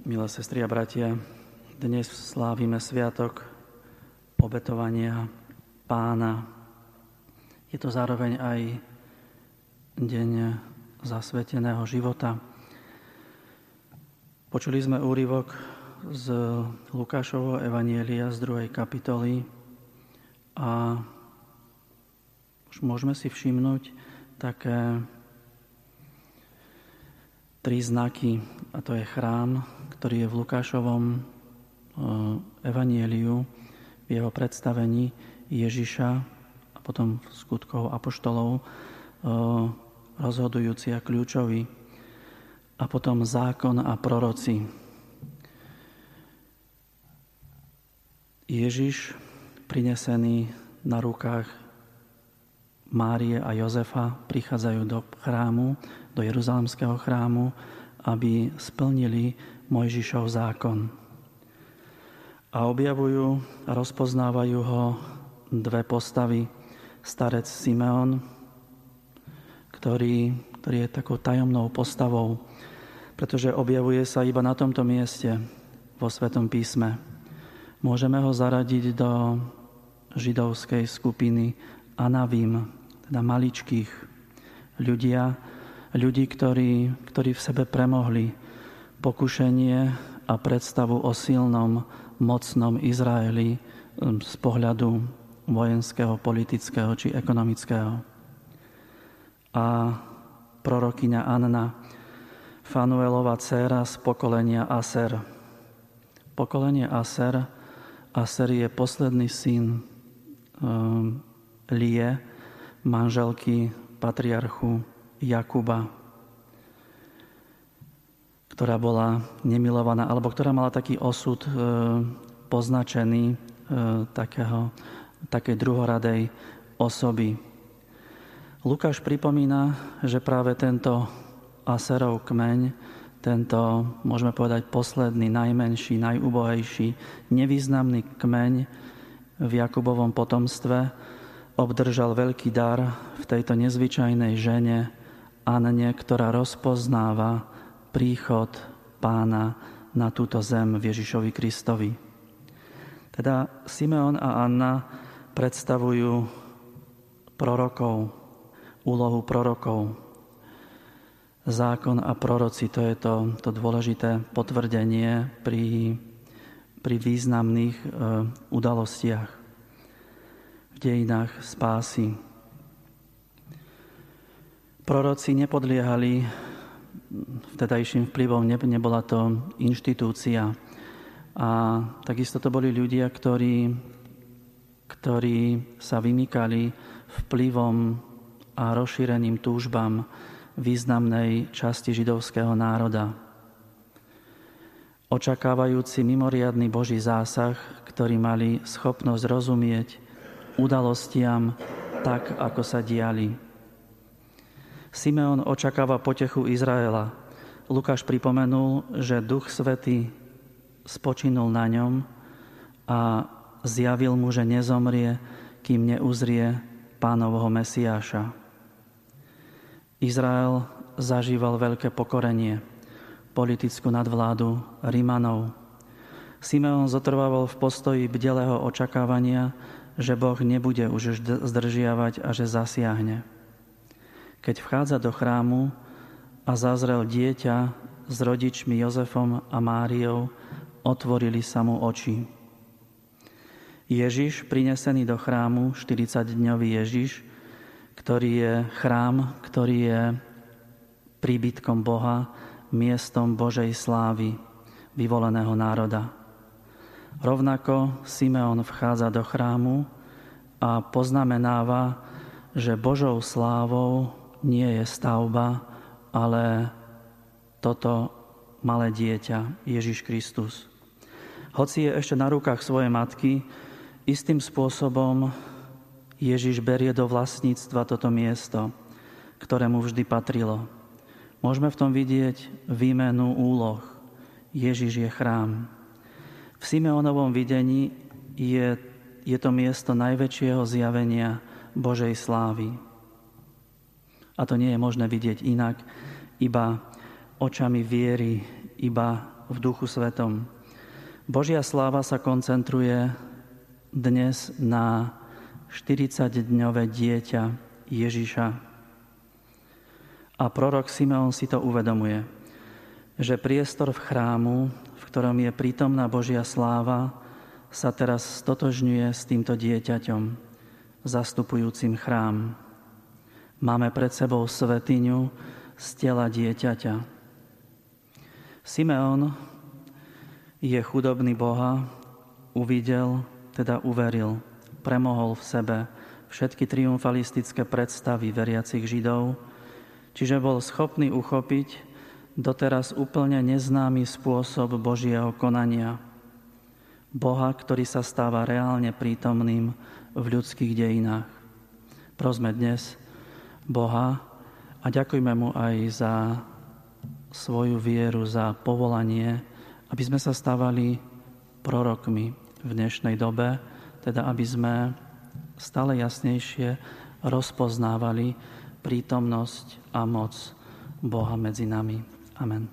Milé sestry a bratia, dnes slávime sviatok obetovania pána. Je to zároveň aj deň zasveteného života. Počuli sme úryvok z Lukášovho Evanielia z druhej kapitoly a už môžeme si všimnúť také tri znaky, a to je chrám, ktorý je v Lukášovom eh, evanieliu, v jeho predstavení Ježiša a potom skutkov apoštolov eh, rozhodujúci a kľúčový. A potom zákon a proroci. Ježiš prinesený na rukách Márie a Jozefa prichádzajú do chrámu, do Jeruzalemského chrámu, aby splnili Mojžišov zákon. A objavujú a rozpoznávajú ho dve postavy. Starec Simeon, ktorý, ktorý je takou tajomnou postavou, pretože objavuje sa iba na tomto mieste vo Svetom písme. Môžeme ho zaradiť do židovskej skupiny Anavim, teda maličkých ľudia, ľudí, ktorí, ktorí v sebe premohli pokušenie a predstavu o silnom, mocnom Izraeli um, z pohľadu vojenského, politického či ekonomického. A prorokyňa Anna, Fanuelova dcéra z pokolenia Aser. Pokolenie Aser, Aser je posledný syn um, Lie, manželky patriarchu Jakuba ktorá bola nemilovaná, alebo ktorá mala taký osud e, poznačený e, takého, takej druhoradej osoby. Lukáš pripomína, že práve tento Aserov kmeň, tento, môžeme povedať, posledný, najmenší, najúbohejší, nevýznamný kmeň v Jakubovom potomstve obdržal veľký dar v tejto nezvyčajnej žene Anne, ktorá rozpoznáva príchod pána na túto zem v Ježišovi Kristovi. Teda Simeon a Anna predstavujú prorokov, úlohu prorokov. Zákon a proroci, to je to, to dôležité potvrdenie pri, pri významných e, udalostiach dejinách spásy. Proroci nepodliehali vtedajším vplyvom, nebola to inštitúcia. A takisto to boli ľudia, ktorí, ktorí sa vymykali vplyvom a rozšíreným túžbám významnej časti židovského národa. Očakávajúci mimoriadný Boží zásah, ktorí mali schopnosť rozumieť udalostiam tak, ako sa diali Simeon očakáva potechu Izraela. Lukáš pripomenul, že Duch Svetý spočinul na ňom a zjavil mu, že nezomrie, kým neuzrie pánovho Mesiáša. Izrael zažíval veľké pokorenie, politickú nadvládu Rimanov. Simeon zotrvával v postoji bdelého očakávania, že Boh nebude už zdržiavať a že zasiahne keď vchádza do chrámu a zazrel dieťa s rodičmi Jozefom a Máriou, otvorili sa mu oči. Ježiš, prinesený do chrámu, 40-dňový Ježiš, ktorý je chrám, ktorý je príbytkom Boha, miestom Božej slávy, vyvoleného národa. Rovnako Simeon vchádza do chrámu a poznamenáva, že Božou slávou nie je stavba, ale toto malé dieťa, Ježiš Kristus. Hoci je ešte na rukách svojej matky, istým spôsobom Ježiš berie do vlastníctva toto miesto, ktorému vždy patrilo. Môžeme v tom vidieť výmenu úloh. Ježiš je chrám. V Simeonovom videní je, je to miesto najväčšieho zjavenia Božej slávy. A to nie je možné vidieť inak, iba očami viery, iba v duchu svetom. Božia sláva sa koncentruje dnes na 40-dňové dieťa Ježiša. A prorok Simeon si to uvedomuje, že priestor v chrámu, ktorom je prítomná Božia sláva, sa teraz stotožňuje s týmto dieťaťom, zastupujúcim chrám. Máme pred sebou svetiňu z tela dieťaťa. Simeon je chudobný Boha, uvidel, teda uveril, premohol v sebe všetky triumfalistické predstavy veriacich Židov, čiže bol schopný uchopiť doteraz úplne neznámy spôsob Božieho konania. Boha, ktorý sa stáva reálne prítomným v ľudských dejinách. Prosme dnes, Boha a ďakujme mu aj za svoju vieru, za povolanie, aby sme sa stávali prorokmi v dnešnej dobe, teda aby sme stále jasnejšie rozpoznávali prítomnosť a moc Boha medzi nami. Amen.